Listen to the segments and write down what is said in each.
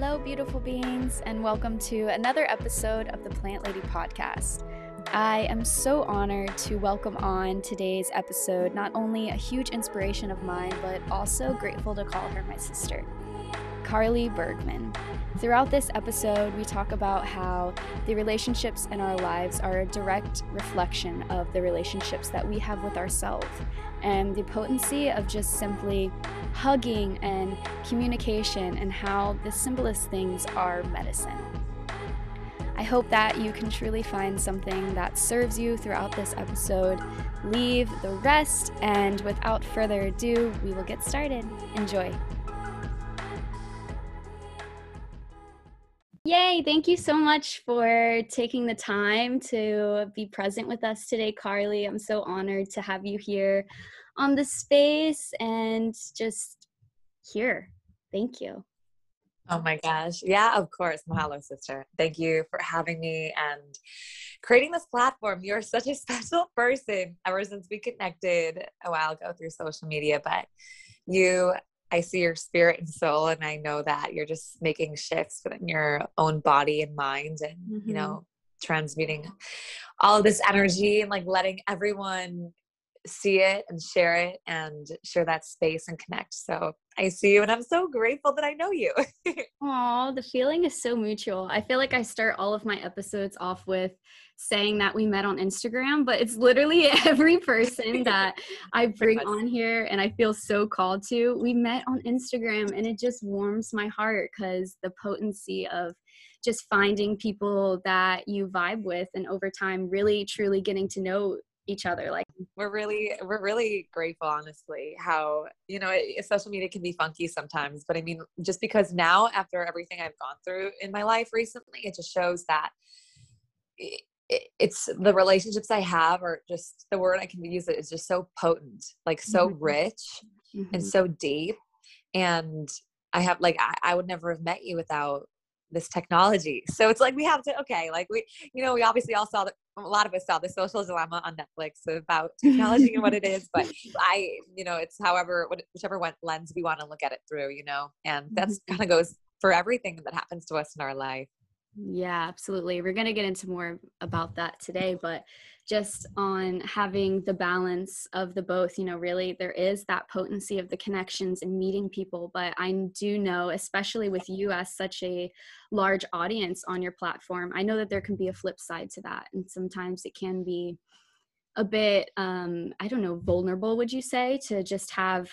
Hello, beautiful beings, and welcome to another episode of the Plant Lady podcast. I am so honored to welcome on today's episode not only a huge inspiration of mine, but also grateful to call her my sister, Carly Bergman. Throughout this episode, we talk about how the relationships in our lives are a direct reflection of the relationships that we have with ourselves, and the potency of just simply hugging and communication, and how the simplest things are medicine. I hope that you can truly find something that serves you throughout this episode. Leave the rest, and without further ado, we will get started. Enjoy. Yay! Thank you so much for taking the time to be present with us today, Carly. I'm so honored to have you here on the space and just here. Thank you. Oh my gosh. Yeah, of course. Mahalo, sister. Thank you for having me and creating this platform. You're such a special person ever since we connected a while ago through social media, but you I see your spirit and soul, and I know that you're just making shifts within your own body and mind, and mm-hmm. you know, transmuting all this energy and like letting everyone see it and share it and share that space and connect. So I see you and I'm so grateful that I know you. Oh, the feeling is so mutual. I feel like I start all of my episodes off with saying that we met on Instagram, but it's literally every person that I bring on here and I feel so called to. We met on Instagram and it just warms my heart because the potency of just finding people that you vibe with and over time really truly getting to know each other like we're really we're really grateful honestly how you know it, social media can be funky sometimes but i mean just because now after everything i've gone through in my life recently it just shows that it, it's the relationships i have or just the word i can use it is just so potent like so mm-hmm. rich mm-hmm. and so deep and i have like I, I would never have met you without this technology. So it's like we have to okay, like we you know we obviously all saw that a lot of us saw the social dilemma on Netflix about technology and what it is, but I you know it's however whichever lens we want to look at it through, you know, and that's mm-hmm. kind of goes for everything that happens to us in our life. Yeah, absolutely. We're going to get into more about that today, but just on having the balance of the both, you know, really there is that potency of the connections and meeting people. But I do know, especially with you as such a large audience on your platform, I know that there can be a flip side to that. And sometimes it can be a bit, um, I don't know, vulnerable, would you say, to just have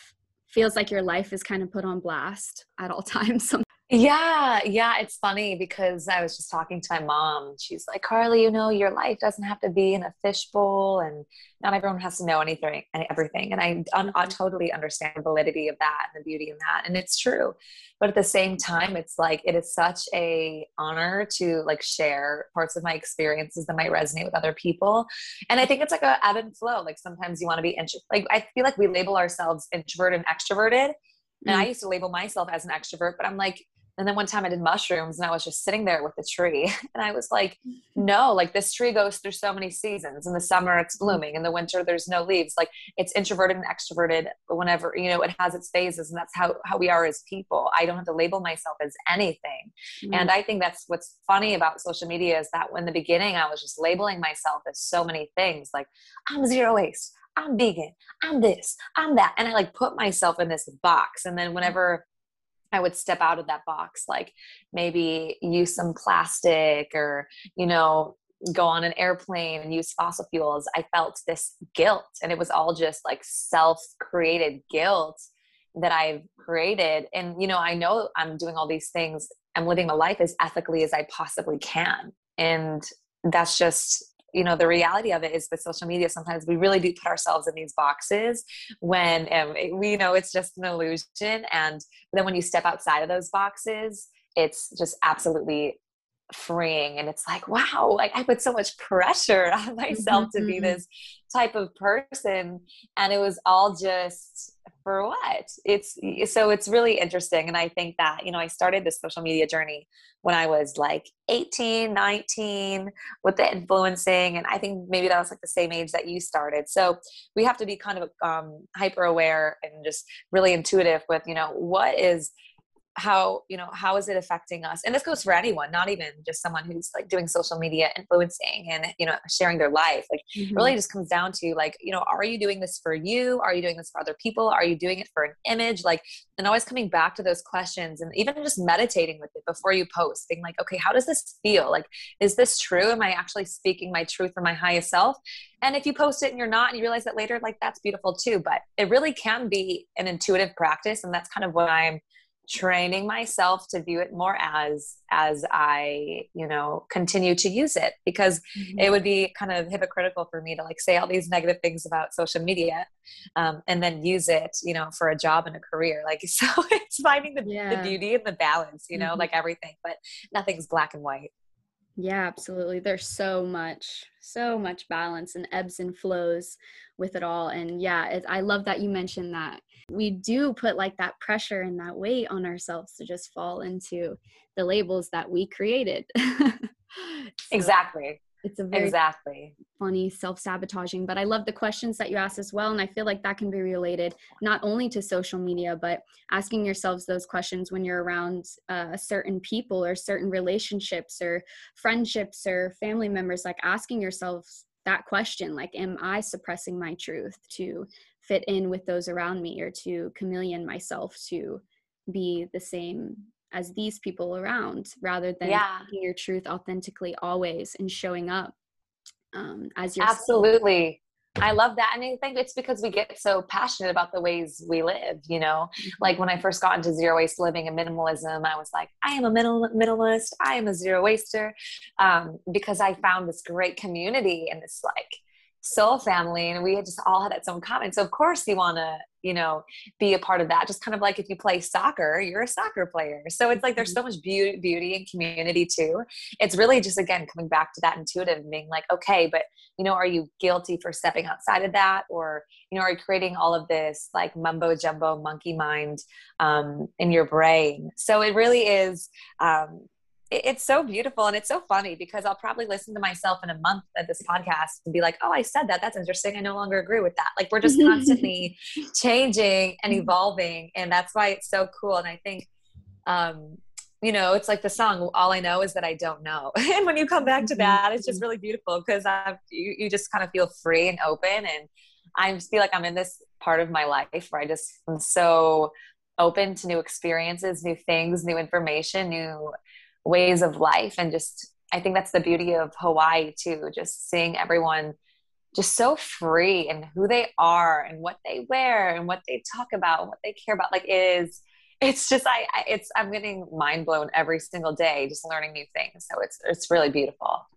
feels like your life is kind of put on blast at all times yeah, yeah, it's funny because I was just talking to my mom. She's like, Carly, you know, your life doesn't have to be in a fishbowl, and not everyone has to know anything and everything. And I, I mm-hmm. totally understand the validity of that and the beauty in that, and it's true. But at the same time, it's like it is such a honor to like share parts of my experiences that might resonate with other people. And I think it's like a ebb and flow. Like sometimes you want to be intro- like I feel like we label ourselves introverted and extroverted. And I mm. used to label myself as an extrovert, but I'm like, and then one time I did mushrooms and I was just sitting there with the tree. And I was like, no, like this tree goes through so many seasons. In the summer, it's blooming. In the winter, there's no leaves. Like it's introverted and extroverted whenever, you know, it has its phases. And that's how, how we are as people. I don't have to label myself as anything. Mm-hmm. And I think that's what's funny about social media is that in the beginning, I was just labeling myself as so many things like I'm zero waste. I'm vegan. I'm this. I'm that. And I like put myself in this box. And then whenever I would step out of that box, like maybe use some plastic or, you know, go on an airplane and use fossil fuels. I felt this guilt, and it was all just like self created guilt that I've created. And, you know, I know I'm doing all these things, I'm living my life as ethically as I possibly can. And that's just you know the reality of it is with social media sometimes we really do put ourselves in these boxes when um, we know it's just an illusion and then when you step outside of those boxes it's just absolutely freeing and it's like wow like i put so much pressure on myself mm-hmm. to be mm-hmm. this type of person and it was all just for what? It's so it's really interesting and i think that you know i started this social media journey when i was like 18 19 with the influencing and i think maybe that was like the same age that you started. So we have to be kind of um, hyper aware and just really intuitive with you know what is how you know how is it affecting us? And this goes for anyone not even just someone who's like doing social media influencing and you know sharing their life. Like mm-hmm. really just comes down to like you know are you doing this for you? Are you doing this for other people? Are you doing it for an image? Like and always coming back to those questions and even just meditating with it before you post being like okay how does this feel? Like is this true? Am i actually speaking my truth or my highest self? And if you post it and you're not and you realize that later like that's beautiful too but it really can be an intuitive practice and that's kind of what i'm training myself to view it more as as i you know continue to use it because mm-hmm. it would be kind of hypocritical for me to like say all these negative things about social media um, and then use it you know for a job and a career like so it's finding the, yeah. the beauty and the balance you know mm-hmm. like everything but nothing's black and white yeah, absolutely. There's so much, so much balance and ebbs and flows with it all. And yeah, it, I love that you mentioned that we do put like that pressure and that weight on ourselves to just fall into the labels that we created. so, exactly it's a very exactly funny self-sabotaging but i love the questions that you asked as well and i feel like that can be related not only to social media but asking yourselves those questions when you're around uh, certain people or certain relationships or friendships or family members like asking yourselves that question like am i suppressing my truth to fit in with those around me or to chameleon myself to be the same as these people around rather than yeah. your truth authentically always and showing up um, as your absolutely I love that. And I think it's because we get so passionate about the ways we live, you know? Mm-hmm. Like when I first got into zero waste living and minimalism, I was like, I am a minimal, minimalist. I am a zero waster. Um, because I found this great community and this like soul family and we had just all had that same common. So of course you want to, you know, be a part of that. Just kind of like if you play soccer, you're a soccer player. So it's like there's mm-hmm. so much beauty, beauty and community too. It's really just again coming back to that intuitive being like, okay, but you know, are you guilty for stepping outside of that, or you know, are you creating all of this like mumbo jumbo monkey mind um, in your brain? So it really is um, it's so beautiful and it's so funny because I'll probably listen to myself in a month at this podcast and be like, oh, I said that. That's interesting. I no longer agree with that. Like we're just constantly changing and evolving. And that's why it's so cool. And I think, um, you know, it's like the song, all I know is that I don't know. and when you come back to mm-hmm. that, it's just really beautiful because you, you just kind of feel free and open. And I just feel like I'm in this part of my life where I just am so open to new experiences, new things, new information, new ways of life. And just i think that's the beauty of hawaii too just seeing everyone just so free and who they are and what they wear and what they talk about and what they care about. Like is it's just I, I it's i'm getting mind blown every single day just learning new things. So it's it's really beautiful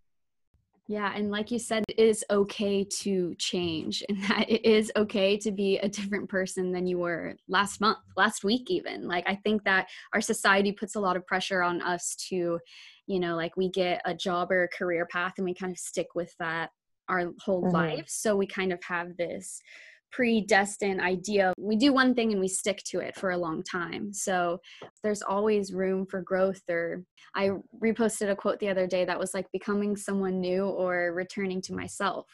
yeah, and like you said, it is okay to change, and that it is okay to be a different person than you were last month, last week, even. Like, I think that our society puts a lot of pressure on us to, you know, like we get a job or a career path and we kind of stick with that our whole mm-hmm. life. So we kind of have this predestined idea. We do one thing and we stick to it for a long time. So there's always room for growth. Or I reposted a quote the other day that was like becoming someone new or returning to myself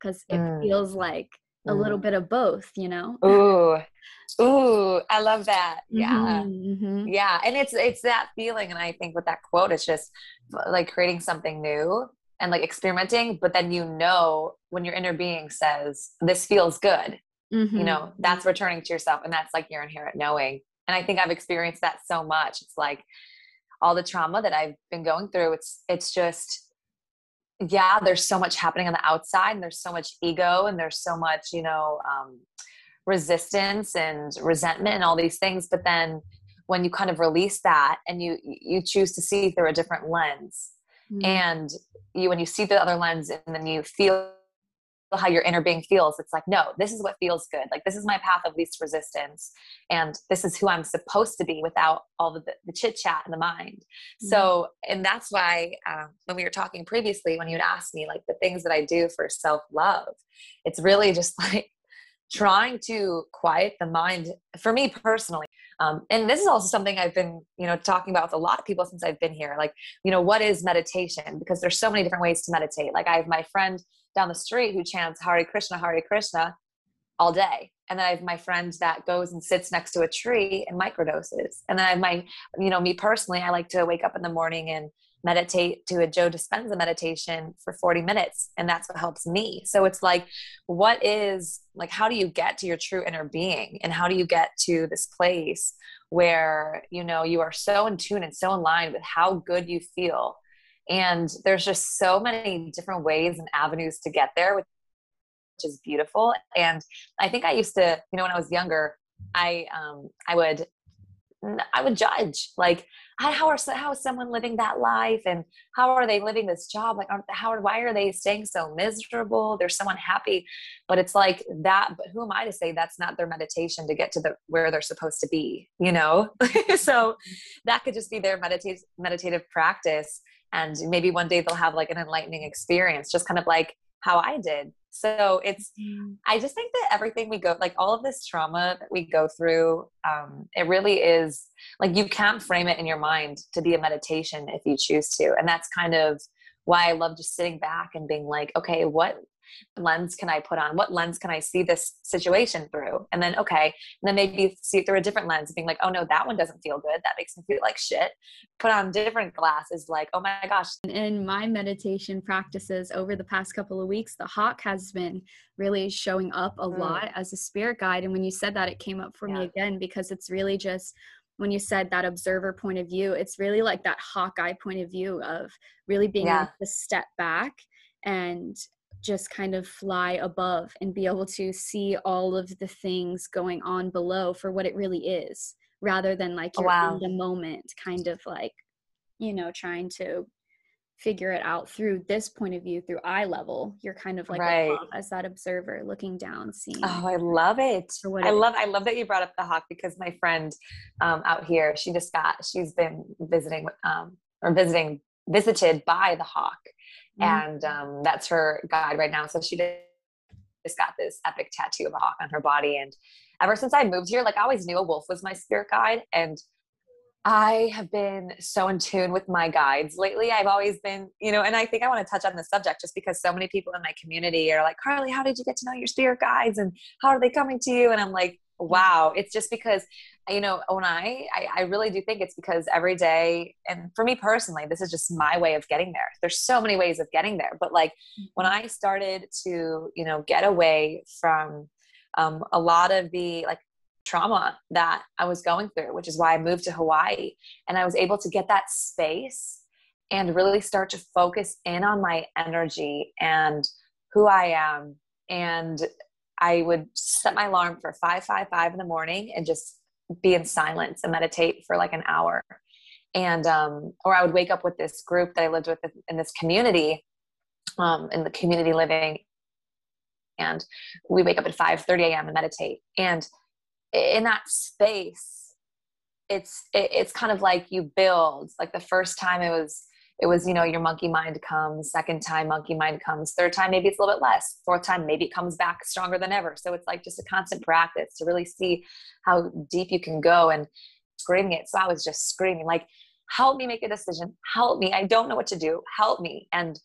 because it mm. feels like a little mm. bit of both, you know? Ooh. Ooh, I love that. Yeah. Mm-hmm, mm-hmm. Yeah. And it's it's that feeling. And I think with that quote, it's just like creating something new and like experimenting, but then you know when your inner being says, This feels good, mm-hmm. you know, that's returning to yourself. And that's like your inherent knowing. And I think I've experienced that so much. It's like all the trauma that I've been going through, it's it's just yeah, there's so much happening on the outside and there's so much ego and there's so much, you know, um, resistance and resentment and all these things. But then when you kind of release that and you you choose to see through a different lens mm-hmm. and you when you see the other lens and then you feel how your inner being feels it's like no this is what feels good like this is my path of least resistance and this is who i'm supposed to be without all the, the chit chat in the mind mm-hmm. so and that's why um, when we were talking previously when you'd asked me like the things that i do for self-love it's really just like trying to quiet the mind for me personally um, and this is also something i've been you know talking about with a lot of people since i've been here like you know what is meditation? Because there's so many different ways to meditate. Like i have my friend down the street who chants hare krishna hare krishna all day. And then I have my friend that goes and sits next to a tree and microdoses. And then I have my, you know, me personally, I like to wake up in the morning and meditate to a Joe Dispenza meditation for 40 minutes. And that's what helps me. So it's like, what is like, how do you get to your true inner being? And how do you get to this place where, you know, you are so in tune and so in line with how good you feel? And there's just so many different ways and avenues to get there, which is beautiful. And I think I used to, you know, when I was younger, I um I would I would judge like how are how is someone living that life? And how are they living this job? Like how why are they staying so miserable? They're so unhappy but it's like that but who am i to say that's not their meditation to get to the where they're supposed to be you know? So that could just be their meditative meditative practice. And maybe one day they'll have like an enlightening experience just kind of like how i did so it's mm-hmm. i just think that everything we go like all of this trauma that we go through um, it really is like you can't frame it in your mind to be a meditation if you choose to and that's kind of why i love just sitting back and being like okay what lens can I put on? What lens can I see this situation through? And then, okay, and then maybe see it through a different lens, being like, oh no, that one doesn't feel good. That makes me feel like shit. Put on different glasses, like, oh my gosh. In my meditation practices over the past couple of weeks, the hawk has been really showing up a mm. lot as a spirit guide. And when you said that, it came up for yeah. me again because it's really just when you said that observer point of view, it's really like that hawkeye point of view of really being yeah. able to step back and just kind of fly above and be able to see all of the things going on below for what it really is rather than like you're wow. in the moment kind of like you know trying to figure it out through this point of view through eye level you're kind of like right. as that observer looking down seeing oh i love it i love i love that you brought up the hawk because my friend um, out here she just got she's been visiting um, or visiting visited by the hawk Mm-hmm. And um, that's her guide right now. So she just got this epic tattoo of a hawk on her body. And ever since I moved here, like I always knew a wolf was my spirit guide. And I have been so in tune with my guides lately. I've always been, you know, and I think I want to touch on the subject just because so many people in my community are like, Carly, how did you get to know your spirit guides and how are they coming to you? And I'm like, wow. It's just because you know when I, I, I really do think it's because every day and for me personally this is just my way of getting there there's so many ways of getting there but like when mm-hmm. i started to you know get away from um, a lot of the like trauma that i was going through which is why i moved to hawaii and i was able to get that space and really start to focus in on my energy and who i am and i would set my alarm for 555 in the morning and just be in silence and meditate for like an hour. And um, or i would wake up with this group that i lived with in this community um, in the community living. And we wake up at 5 30 a.m and meditate. And in that space it's it, it's kind of like you build. Like the first time it was it was you know your monkey mind comes second time monkey mind comes third time maybe it's a little bit less fourth time maybe it comes back stronger than ever. So it's like just a constant practice to really see how deep you can go and screaming it. So i was just screaming like help me make a decision. Help me. I don't know what to do. Help me. And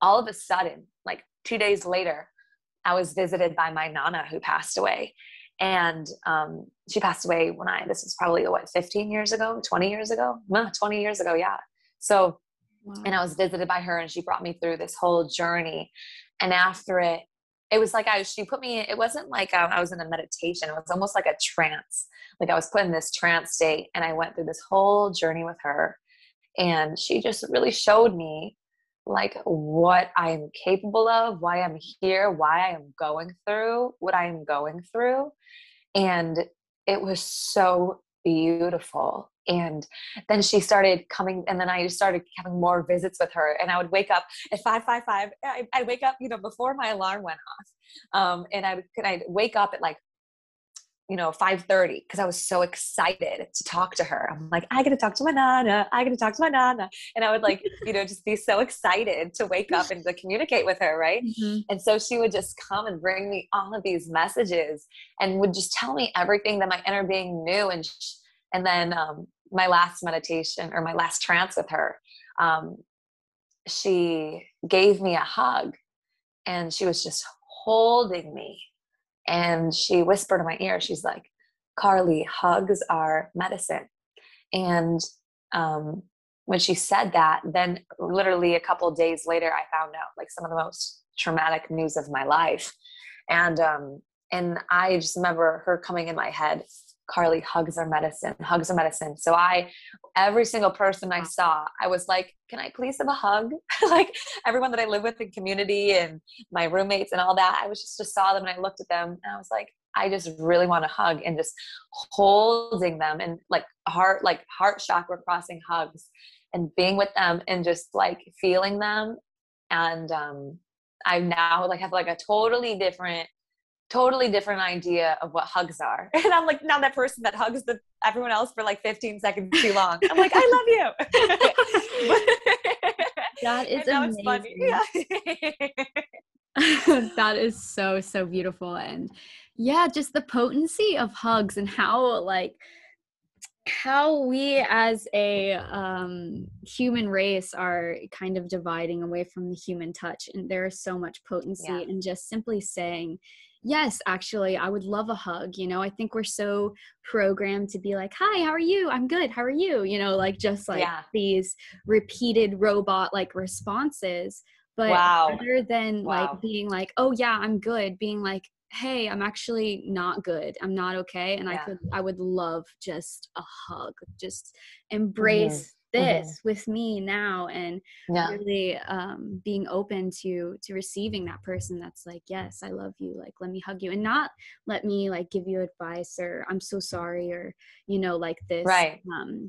all of a sudden like two days later i was visited by my nana who passed away. And um, she passed away when i this was probably what 15 years ago 20 years ago? No, 20 years ago yeah. So And I was visited by her and she brought me through this whole journey. And after it, it was like I she put me it wasn't like um, I was in a meditation. It was almost like a trance. Like I was put in this trance state and I went through this whole journey with her. And she just really showed me like what I am capable of, why I'm here, why I am going through what I am going through. And it was so beautiful and then she started coming and then i started having more visits with her and i would wake up at 555 i'd wake up you know before my alarm went off um, and i would i'd wake up at like you know 5.30 because i was so excited to talk to her i'm like i get to talk to my nana i get to talk to my nana and i would like you know just be so excited to wake up and to communicate with her right mm-hmm. and so she would just come and bring me all of these messages and would just tell me everything that my inner being knew and and then um, my last meditation or my last trance with her, um, she gave me a hug and she was just holding me. and she whispered in my ear, she's like, Carly, hugs are medicine. And um, when she said that, then literally a couple days later, I found out like some of the most traumatic news of my life. And um, and I just remember her coming in my head, Carly, hugs are medicine, hugs are medicine. So I, every single person I saw, I was like, can I please have a hug? like everyone that I live with in community and my roommates and all that, I was just, just saw them and I looked at them and I was like, I just really want to hug and just holding them and like heart, like heart chakra crossing hugs and being with them and just like feeling them. And um, I now like have like a totally different totally different idea of what hugs are. And I'm like, now that person that hugs the everyone else for like 15 seconds too long. I'm like, I love you. that is amazing. Yeah. that is so so beautiful and yeah just the potency of hugs and how like how we as a um, human race are kind of dividing away from the human touch and there is so much potency yeah. in just simply saying yes actually i would love a hug you know i think we're so programmed to be like hi how are you i'm good how are you you know like just like yeah. these repeated robot like responses but wow. rather than wow. like being like oh yeah i'm good being like hey i'm actually not good i'm not okay and yeah. i could i would love just a hug just embrace mm-hmm. This mm-hmm. with me now and yeah. really um, being open to to receiving that person that's like yes i love you like let me hug you and not let me like give you advice or i'm so sorry or you know like this right um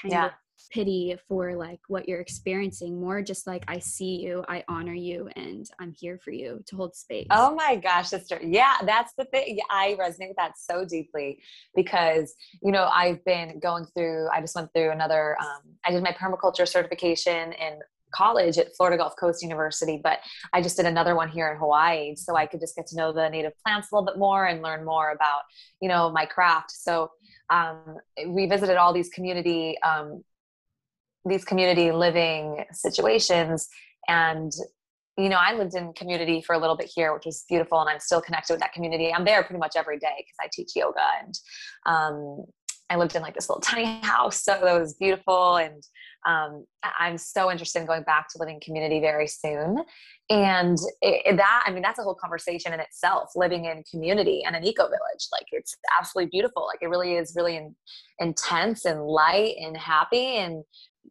kind yeah. of pity for like what you're experiencing more just like i see you i honor you and i'm here for you to hold space. Oh my gosh sister. Yeah that's the thing. I resonate with that so deeply because you know i've been going through i just went through another um, i did my permaculture certification in college at Florida Gulf Coast University, but I just did another one here in Hawaii so I could just get to know the native plants a little bit more and learn more about, you know, my craft. So um, we visited all these community um, these community living situations. And you know i lived in community for a little bit here which was beautiful and i'm still connected with that community. I'm there pretty much every day because i teach yoga and um, i lived in like this little tiny house so that was beautiful. And um, i'm so interested in going back to living community very soon. And it, that i mean that's a whole conversation in itself living in community and an eco village. Like it's absolutely beautiful. Like it really is really in, intense and light and happy. And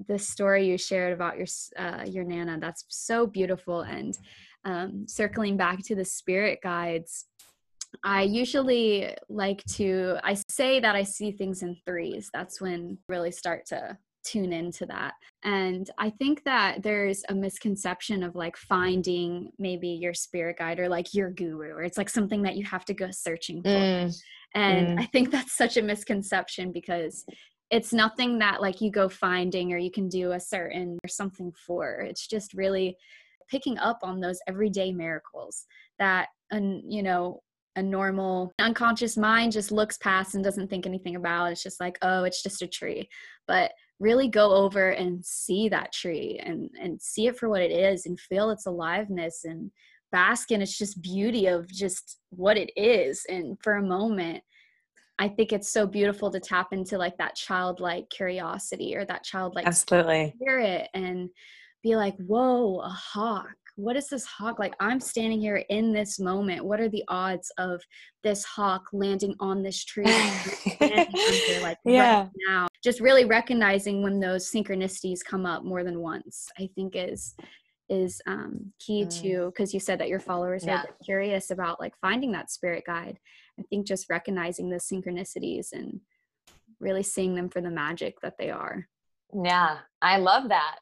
the story you shared about your uh, your nana that's so beautiful and um, circling back to the spirit guides i usually like to i say that i see things in threes that's when really start to tune into that and i think that there's a misconception of like finding maybe your spirit guide or like your guru or it's like something that you have to go searching for mm. and mm. i think that's such a misconception because it's nothing that like you go finding or you can do a certain or something for. It's just really picking up on those everyday miracles that and you know a normal unconscious mind just looks past and doesn't think anything about. It's just like oh it's just a tree. But really go over and see that tree and and see it for what it is and feel its aliveness and bask in its just beauty of just what it is. And for a moment I think it's so beautiful to tap into like that childlike curiosity or that childlike absolutely spirit and be like, whoa, a hawk. What is this hawk like? I'm standing here in this moment. What are the odds of this hawk landing on this tree? like yeah. right now. Just really recognizing when those synchronicities come up more than once, I think is is um, key mm. to because you said that your followers yeah. are curious about like finding that spirit guide I think just recognizing the synchronicities and really seeing them for the magic that they are. Yeah, I love that.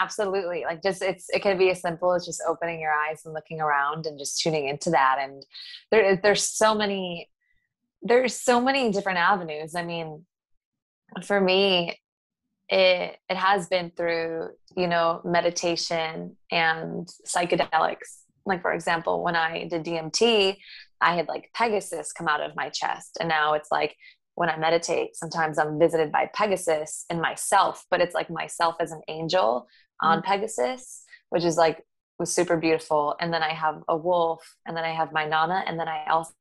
Absolutely. Like just it's it can be as simple as just opening your eyes and looking around and just tuning into that. And there there's so many there's so many different avenues. I mean, for me, it it has been through, you know, meditation and psychedelics. Like for example, when I did DMT, I had like Pegasus come out of my chest. And now it's like when I meditate, sometimes I'm visited by Pegasus and myself, but it's like myself as an angel on mm-hmm. Pegasus, which is like was super beautiful. And then I have a wolf, and then I have my Nana, and then I also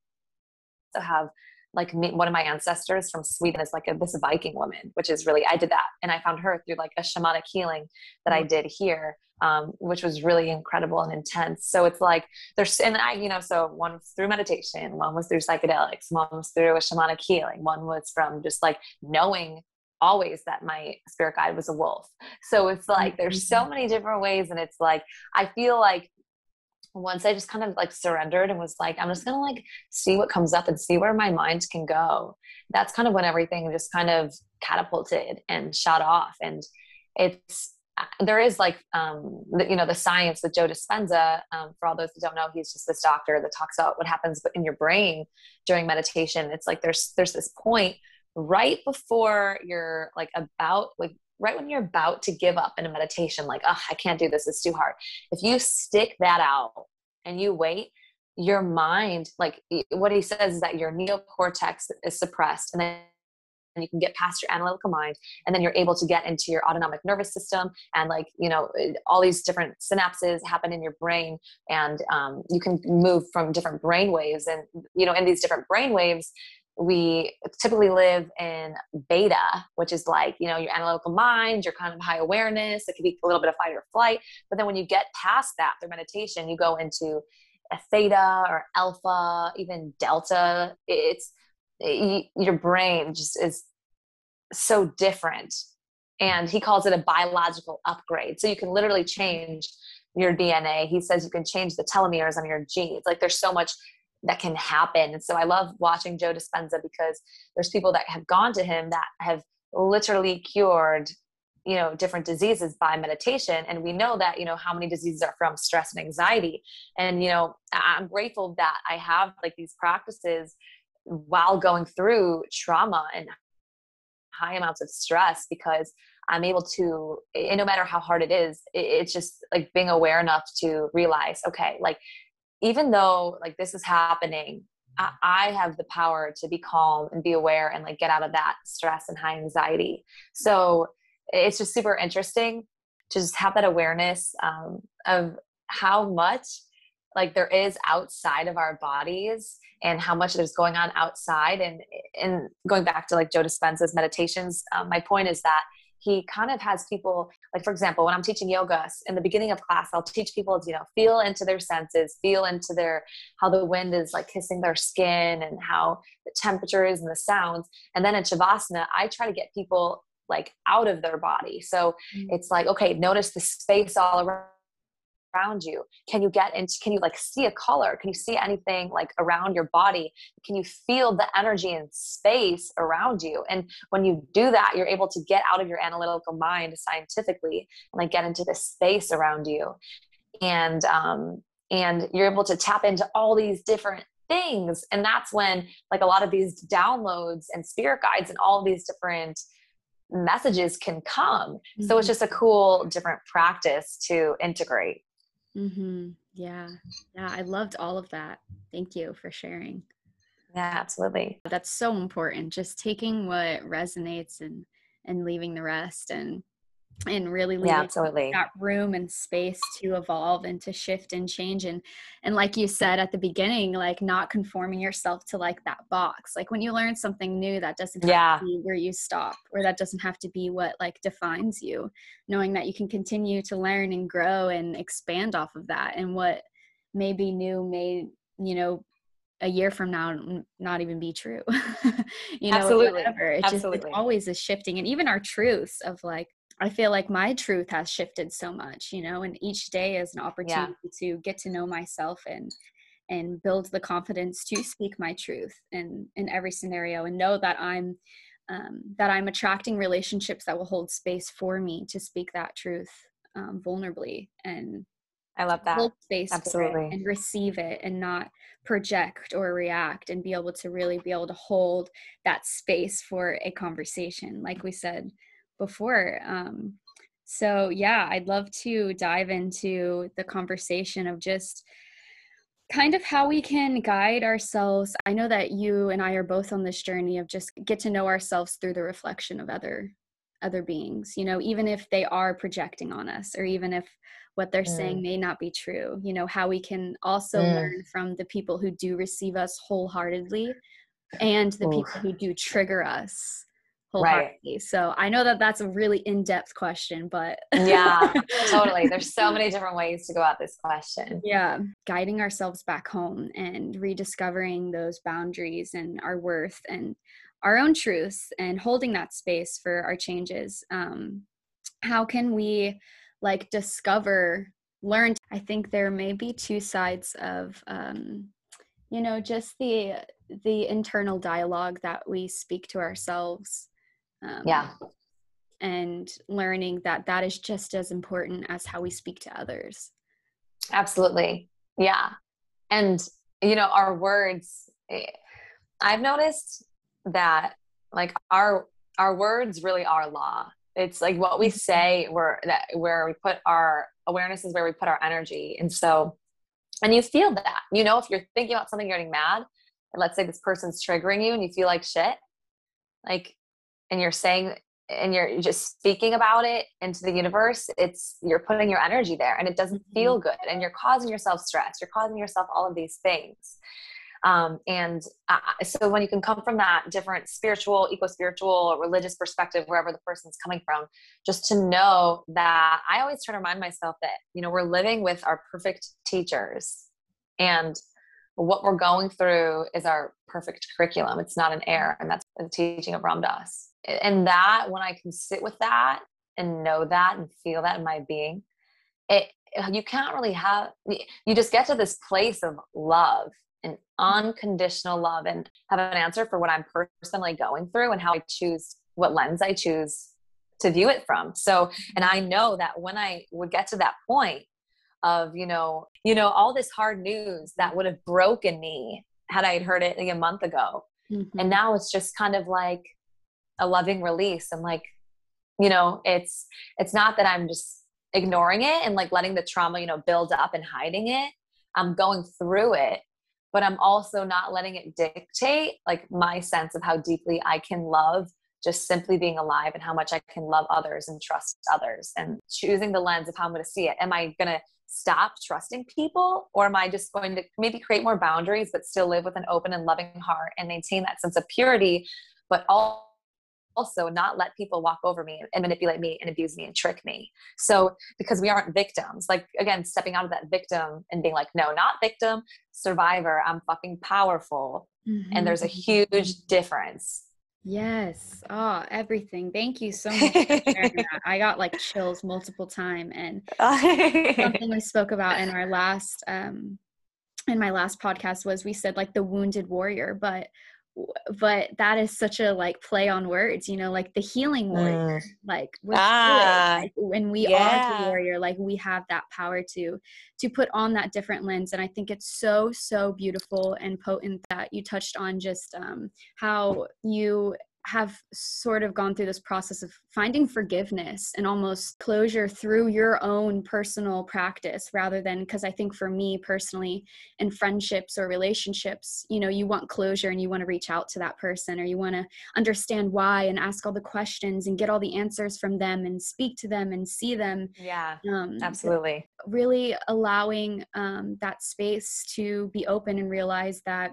have like me, one of my ancestors from Sweden is like a, this Viking woman, which is really, I did that. And I found her through like a shamanic healing that I mm. did here, um, which was really incredible and intense. So it's like there's, and I, you know, so one was through meditation, one was through psychedelics, one was through a shamanic healing, one was from just like knowing always that my spirit guide was a wolf. So it's like there's so mm-hmm. many different ways. And it's like, I feel like once I just kind of like surrendered and was like, I'm just gonna like see what comes up and see where my mind can go. That's kind of when everything just kind of catapulted and shot off. And it's there is like um, the, you know the science with Joe Dispenza. Um, for all those who don't know, he's just this doctor that talks about what happens in your brain during meditation. It's like there's there's this point right before you're like about like right when you're about to give up in a meditation, like, oh, I can't do this, it's too hard. If you stick that out and you wait, your mind, like what he says is that your neocortex is suppressed and then you can get past your analytical mind and then you're able to get into your autonomic nervous system and like you know all these different synapses happen in your brain and um, you can move from different brain waves and you know in these different brain waves we typically live in beta, which is like, you know, your analytical mind, your kind of high awareness. It could be a little bit of fight or flight. But then when you get past that through meditation, you go into a theta or alpha, even delta. It's your brain just is so different. And he calls it a biological upgrade. So you can literally change your DNA. He says you can change the telomeres on your genes. Like there's so much that can happen. And so I love watching Joe Dispenza because there's people that have gone to him that have literally cured you know different diseases by meditation and we know that you know how many diseases are from stress and anxiety and you know i'm grateful that i have like these practices while going through trauma and high amounts of stress because i'm able to no matter how hard it is it's just like being aware enough to realize okay like even though like this is happening I, I have the power to be calm and be aware and like get out of that stress and high anxiety. So it's just super interesting to just have that awareness um, of how much like there is outside of our bodies and how much there's going on outside. And and going back to like joe dispenza's meditations um, my point is that he kind of has people like for example when i'm teaching yoga in the beginning of class i'll teach people to you know feel into their senses feel into their how the wind is like kissing their skin and how the temperature is and the sounds. And then in shavasana i try to get people like out of their body. So mm-hmm. it's like okay notice the space all around around you? Can you get into can you like see a color? Can you see anything like around your body? Can you feel the energy and space around you? And when you do that you're able to get out of your analytical mind scientifically and like get into the space around you. And um and you're able to tap into all these different things. And that's when like a lot of these downloads and spirit guides and all these different messages can come. Mm-hmm. so it's mm-hmm. just a cool different practice to integrate Mm-hmm. Yeah. Yeah. I loved all of that. Thank you for sharing. Yeah, absolutely. That's so important. Just taking what resonates and and leaving the rest and and really leave yeah, absolutely. that room and space to evolve and to shift and change and and like you said at the beginning like not conforming yourself to like that box like when you learn something new that doesn't have yeah. to be where you stop or that doesn't have to be what like defines you knowing that you can continue to learn and grow and expand off of that and what may be new may you know a year from now not even be true you know absolutely whatever it absolutely. just it always is shifting and even our truths of like I feel like my truth has shifted so much, you know, and each day is an opportunity yeah. to get to know myself and and build the confidence to speak my truth in in every scenario and know that I'm um, that I'm attracting relationships that will hold space for me to speak that truth um, vulnerably and I love that. hold space absolutely. and receive it and not project or react and be able to really be able to hold that space for a conversation. Like we said before. Um, so, yeah, I'd love to dive into the conversation of just kind of how we can guide ourselves. I know that you and I are both on this journey of just get to know ourselves through the reflection of other other beings you know even if they are projecting on us or even if what they're mm. saying may not be true you know how we can also mm. learn from the people who do receive us wholeheartedly and the Oof. people who do trigger us wholeheartedly. Right. So I know that that's a really in-depth question, but yeah, totally. There's so many different ways to go at this question. Yeah, guiding ourselves back home and rediscovering those boundaries and our worth and our own truths and holding that space for our changes. Um, how can we like discover, learn? I think there may be two sides of, um, you know, just the the internal dialogue that we speak to ourselves um, yeah. And learning that that is just as important as how we speak to others. Absolutely. Yeah. And, you know, our words, eh, I've noticed that like our, our words really are law. It's like what we mm-hmm. say where that where we put our awareness is where we put our energy. And so, and you feel that, you know, if you're thinking about something, you're getting mad, and let's say this person's triggering you and you feel like shit, like and you're saying and you're just speaking about it into the universe it's you're putting your energy there and it doesn't mm-hmm. feel good and you're causing yourself stress you're causing yourself all of these things. Um, and uh, so when you can come from that different spiritual eco-spiritual religious perspective wherever the person's coming from just to know that i always try to remind myself that you know we're living with our perfect teachers and what we're going through is our perfect curriculum. It's not an error and that's the teaching of ram dass and that when i can sit with that and know that and feel that in my being it you can't really have you just get to this place of love and unconditional love and have an answer for what i'm personally going through and how i choose what lens i choose to view it from. So and i know that when i would get to that point of you know you know all this hard news that would have broken me had i had heard it like a month ago. Mm-hmm. and now it's just kind of like a loving release. And like you know it's it's not that i'm just ignoring it and like letting the trauma you know build up and hiding it. I'm going through it but i'm also not letting it dictate like my sense of how deeply i can love just simply being alive and how much i can love others and trust others. And choosing the lens of how i'm going to see it. Am i going to stop trusting people or am i just going to maybe create more boundaries but still live with an open and loving heart and maintain that sense of purity but all also not let people walk over me and manipulate me and abuse me and trick me. So, because we aren't victims, like again, stepping out of that victim and being like, no, not victim, survivor, I'm fucking powerful. Mm-hmm. And there's a huge difference. Yes. Oh, everything. Thank you so much I got like chills multiple time and something we spoke about in our last um in my last podcast was we said like the wounded warrior, but but that is such a like play on words you know like the healing warrior mm. like ah, like, when we yeah. are the warrior like we have that power to to put on that different lens and i think it's so so beautiful and potent that you touched on just um, how you have sort of gone through this process of finding forgiveness and almost closure through your own personal practice rather than because I think for me personally in friendships or relationships, you know, you want closure and you want to reach out to that person or you want to understand why and ask all the questions and get all the answers from them and speak to them and see them. Yeah, um, absolutely. Really allowing um, that space to be open and realize that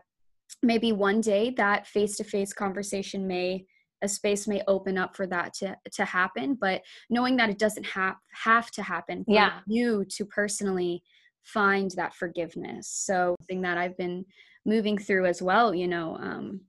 maybe one day that face-to-face conversation may a space may open up for that to to happen but knowing that it doesn't have have to happen for yeah. you to personally find that forgiveness so thing that i've been moving through as well you know um,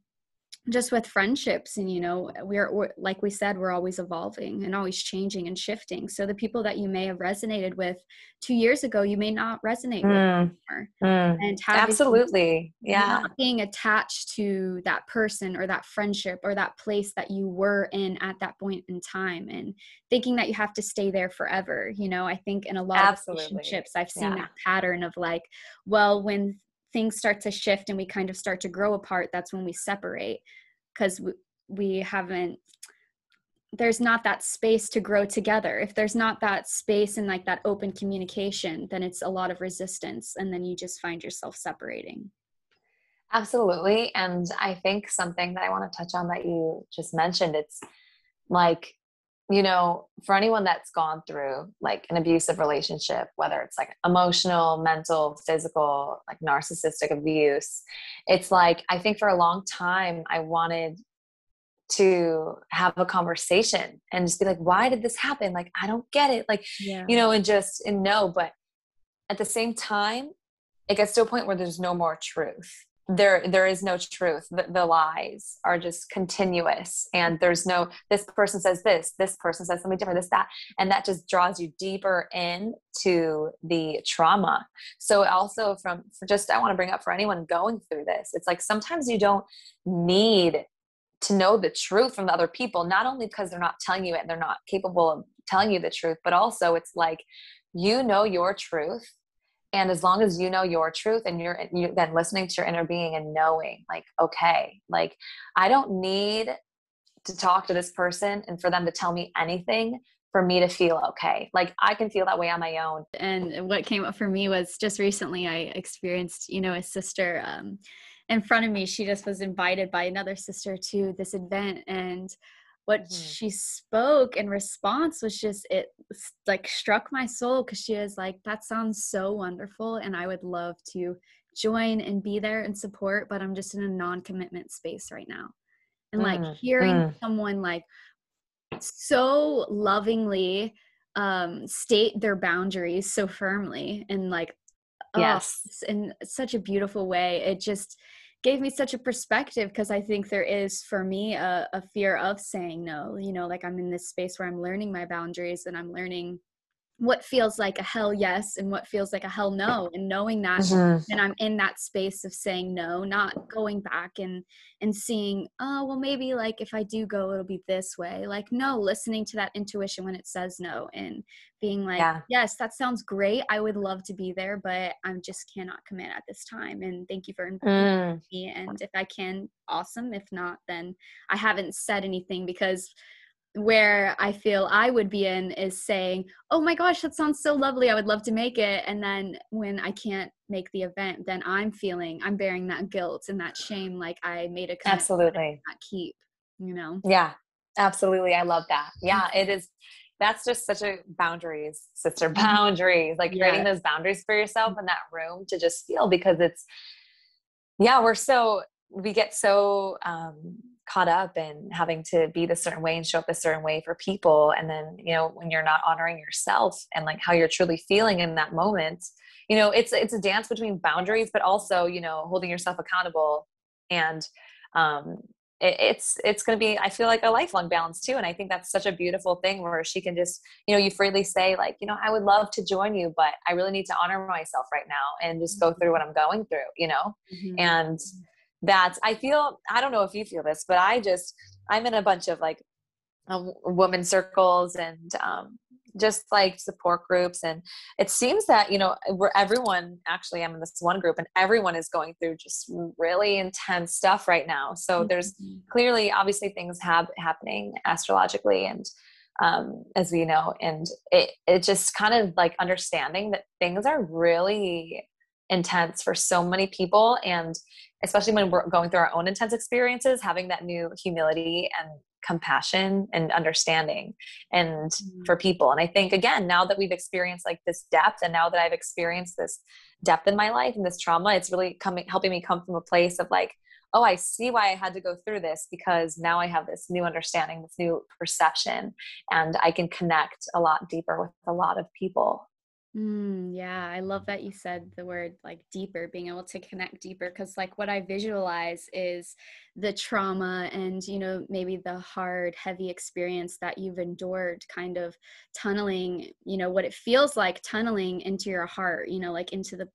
just with friendships and you know we're, we're, like we said we're always evolving and always changing and shifting. So the people that you may have resonated with two years ago you may not resonate mm, with anymore. Mm, and absolutely. Yeah. not being attached to that person or that friendship or that place that you were in at that point in time and thinking that you have to stay there forever you know i think in a lot absolutely. of relationships i've seen yeah. that pattern of like well when things start to shift and we kind of start to grow apart that's when we separate. Because we, we haven't there's not that space to grow together. If there's not that space and like that open communication then it's a lot of resistance and then you just find yourself separating. Absolutely and i think something that i want to touch on that you just mentioned it's like you know, for anyone that's gone through like an abusive relationship, whether it's like emotional, mental, physical, like narcissistic abuse, it's like I think for a long time I wanted to have a conversation and just be like, why did this happen? Like, I don't get it. Like, yeah. you know, and just and no, but at the same time, it gets to a point where there's no more truth there there is no truth. The, the, lies are just continuous and there's no this person says this this person says something different this that and that just draws you deeper into the trauma. So also from just i want to bring up for anyone going through this it's like sometimes you don't need to know the truth from the other people not only because they're not telling you it they're not capable of telling you the truth but also it's like you know your truth and as long as you know your truth and you're, you then listening to your inner being and knowing like okay like i don't need to talk to this person and for them to tell me anything for me to feel okay. Like i can feel that way on my own. And what came up for me was just recently i experienced you know a sister um, in front of me. She just was invited by another sister to this event and what mm-hmm. she spoke in response was just it like struck my soul because she was like that sounds so wonderful and i would love to join and be there and support but i'm just in a non-commitment space right now and like mm, hearing mm. someone like so lovingly um state their boundaries so firmly and like yes oh, in such a beautiful way it just gave me such a perspective because I think there is for me a, a fear of saying no. You know, like I'm in this space where I'm learning my boundaries and I'm learning what feels like a hell yes and what feels like a hell no and knowing that mm-hmm. and i'm in that space of saying no not going back and and seeing oh well maybe like if i do go it'll be this way like no listening to that intuition when it says no and being like yeah. yes that sounds great i would love to be there but i just cannot commit at this time and thank you for inviting mm. me and if i can awesome if not then i haven't said anything because where I feel I would be in is saying, "Oh my gosh, that sounds so lovely. I would love to make it." And then when I can't make the event, then I'm feeling I'm bearing that guilt and that shame like I made a absolutely not keep, you know. Yeah. Absolutely. I love that. Yeah, it is that's just such a boundaries, sister boundaries, like yeah. creating those boundaries for yourself in that room to just feel because it's yeah, we're so we get so um caught up in having to be the certain way and show up a certain way for people. And then you know when you're not honoring yourself and like how you're truly feeling in that moment you know it's it's a dance between boundaries but also you know holding yourself accountable. And um it, it's it's going to be i feel like a lifelong balance too. And i think that's such a beautiful thing where she can just you know you freely say like you know i would love to join you but i really need to honor myself right now and just go through what i'm going through you know? Mm-hmm. and that I feel, I don't know if you feel this, but I just, I'm in a bunch of like um, women circles and um, just like support groups. And it seems that, you know, where everyone actually, I'm in this one group and everyone is going through just really intense stuff right now. So mm-hmm. there's clearly, obviously, things have happening astrologically and um, as we know, and it, it just kind of like understanding that things are really intense for so many people and especially when we're going through our own intense experiences having that new humility and compassion and understanding and mm-hmm. for people and i think again now that we've experienced like this depth and now that i've experienced this depth in my life and this trauma it's really coming helping me come from a place of like oh i see why i had to go through this because now i have this new understanding this new perception and i can connect a lot deeper with a lot of people Mm, yeah, I love that you said the word like deeper, being able to connect deeper. Because, like, what I visualize is the trauma and, you know, maybe the hard, heavy experience that you've endured, kind of tunneling, you know, what it feels like tunneling into your heart, you know, like into the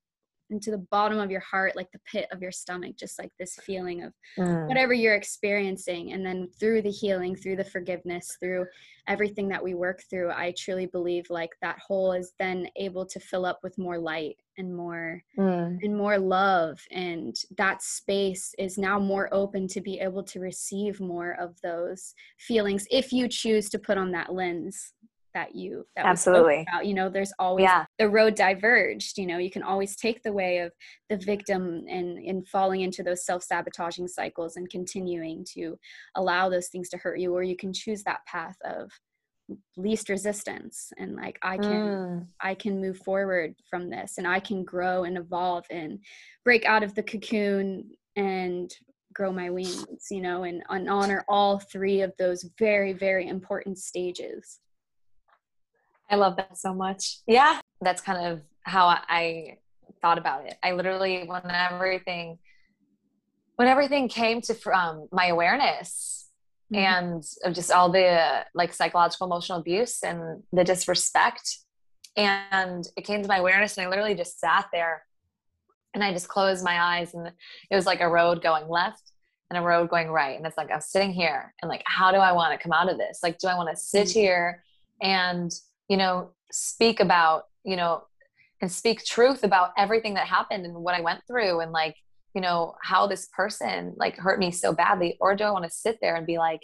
into the bottom of your heart like the pit of your stomach just like this feeling of mm. whatever you're experiencing and then through the healing through the forgiveness through everything that we work through i truly believe like that hole is then able to fill up with more light and more mm. and more love and that space is now more open to be able to receive more of those feelings if you choose to put on that lens that you that absolutely about. you know there's always yeah. the road diverged you know you can always take the way of the victim and and falling into those self-sabotaging cycles and continuing to allow those things to hurt you or you can choose that path of least resistance and like i can mm. i can move forward from this and i can grow and evolve and break out of the cocoon and grow my wings you know and, and honor all three of those very very important stages i love that so much yeah that's kind of how i thought about it i literally when everything when everything came to um, my awareness mm-hmm. and of just all the like psychological emotional abuse and the disrespect and it came to my awareness and i literally just sat there and i just closed my eyes and it was like a road going left and a road going right and it's like i'm sitting here and like how do i want to come out of this like do i want to sit mm-hmm. here and you know speak about you know and speak truth about everything that happened and what i went through and like you know how this person like hurt me so badly or do i want to sit there and be like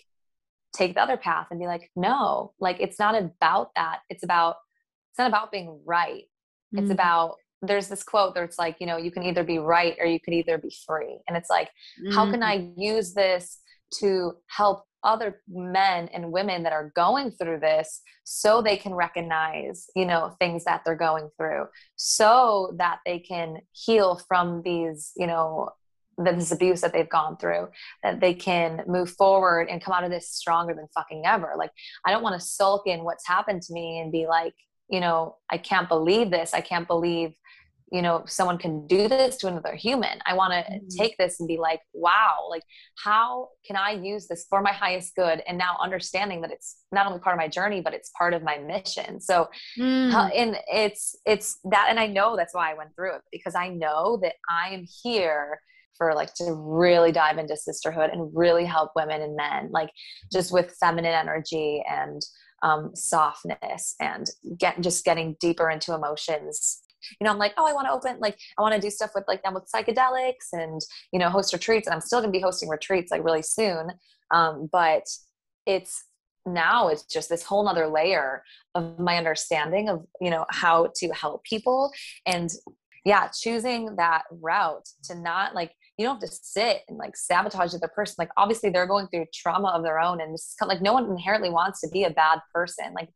take the other path and be like no like it's not about that it's about it's not about being right mm-hmm. it's about there's this quote that's like you know you can either be right or you could either be free and it's like mm-hmm. how can mm-hmm. i use this to help other men and women that are going through this so they can recognize you know things that they're going through so that they can heal from these you know this abuse that they've gone through that they can move forward and come out of this stronger than fucking ever. Like i don't want to sulk in what's happened to me and be like you know i can't believe this. I can't believe you know someone can do this to another human i want to mm-hmm. take this and be like wow like how can i use this for my highest good and now understanding that it's not only part of my journey but it's part of my mission so mm. uh, and it's it's that and i know that's why i went through it because i know that i am here for like to really dive into sisterhood and really help women and men like just with feminine energy and um, softness and get just getting deeper into emotions you know, I'm like, oh, I want to open, like, I want to do stuff with like them with psychedelics and, you know, host retreats. And I'm still going to be hosting retreats like really soon. Um, but it's now it's just this whole nother layer of my understanding of, you know, how to help people and yeah, choosing that route to not like you don't have to sit and like sabotage the other person. Like obviously they're going through trauma of their own, and of like no one inherently wants to be a bad person. Like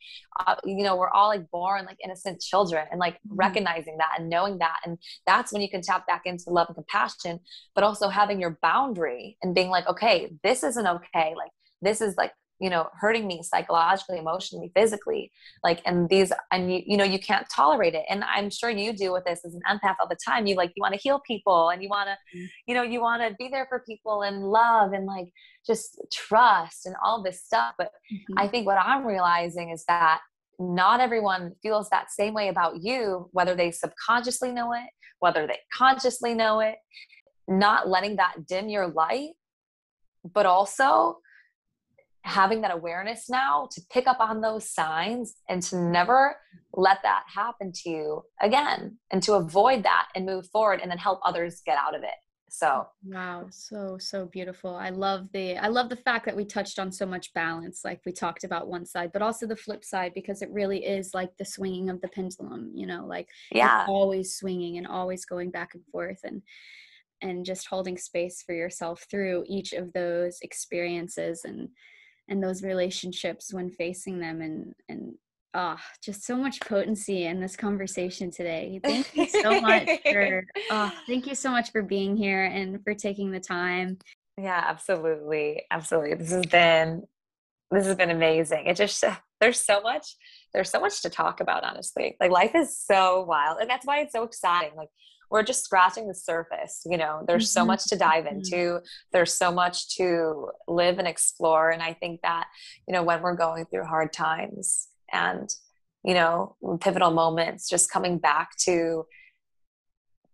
uh, you know we're all like born like innocent children, and like mm-hmm. recognizing that and knowing that, and that's when you can tap back into love and compassion, but also having your boundary and being like, okay, this isn't okay. Like this is like you know hurting me psychologically emotionally physically like and these and you you know you can't tolerate it and i'm sure you deal with this as an empath all the time you like you want to heal people and you want to mm-hmm. you know you want to be there for people and love and like just trust and all this stuff but mm-hmm. i think what i'm realizing is that not everyone feels that same way about you whether they subconsciously know it whether they consciously know it not letting that dim your light but also having that awareness now to pick up on those signs and to never let that happen to you again and to avoid that and move forward and then help others get out of it. So wow so so beautiful. I love the i love the fact that we touched on so much balance like we talked about one side but also the flip side because it really is like the swinging of the pendulum you know like yeah. always swinging and always going back and forth and and just holding space for yourself through each of those experiences and and those relationships when facing them and and ah oh, just so much potency in this conversation today. Thank you so much for oh, thank you so much for being here and for taking the time. Yeah absolutely absolutely. This has been this has been amazing. It just there's so much there's so much to talk about honestly. Like life is so wild and that's why it's so exciting. Like we're just scratching the surface you know there's mm-hmm. so much to dive mm-hmm. into there's so much to live and explore and i think that you know when we're going through hard times and you know pivotal moments just coming back to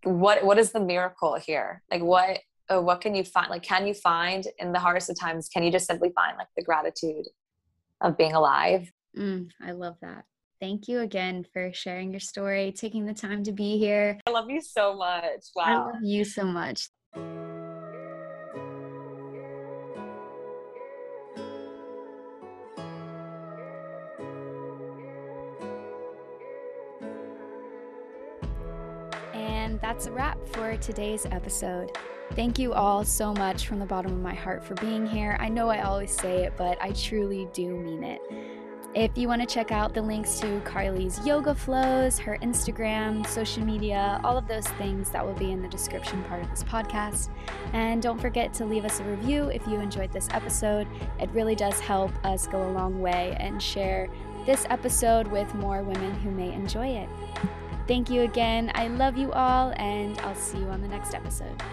what what is the miracle here like what uh, what can you find like can you find in the hardest of times can you just simply find like the gratitude of being alive mm, i love that thank you again for sharing your story, taking the time to be here. I love you so much. Wow. I love you so much. And that's a wrap for today's episode. Thank you all so much from the bottom of my heart for being here. I know I always say it, but I truly do mean it. If you want to check out the links to Carly's yoga flows, her Instagram, social media, all of those things, that will be in the description part of this podcast. And don't forget to leave us a review if you enjoyed this episode. It really does help us go a long way and share this episode with more women who may enjoy it. Thank you again. I love you all, and I'll see you on the next episode.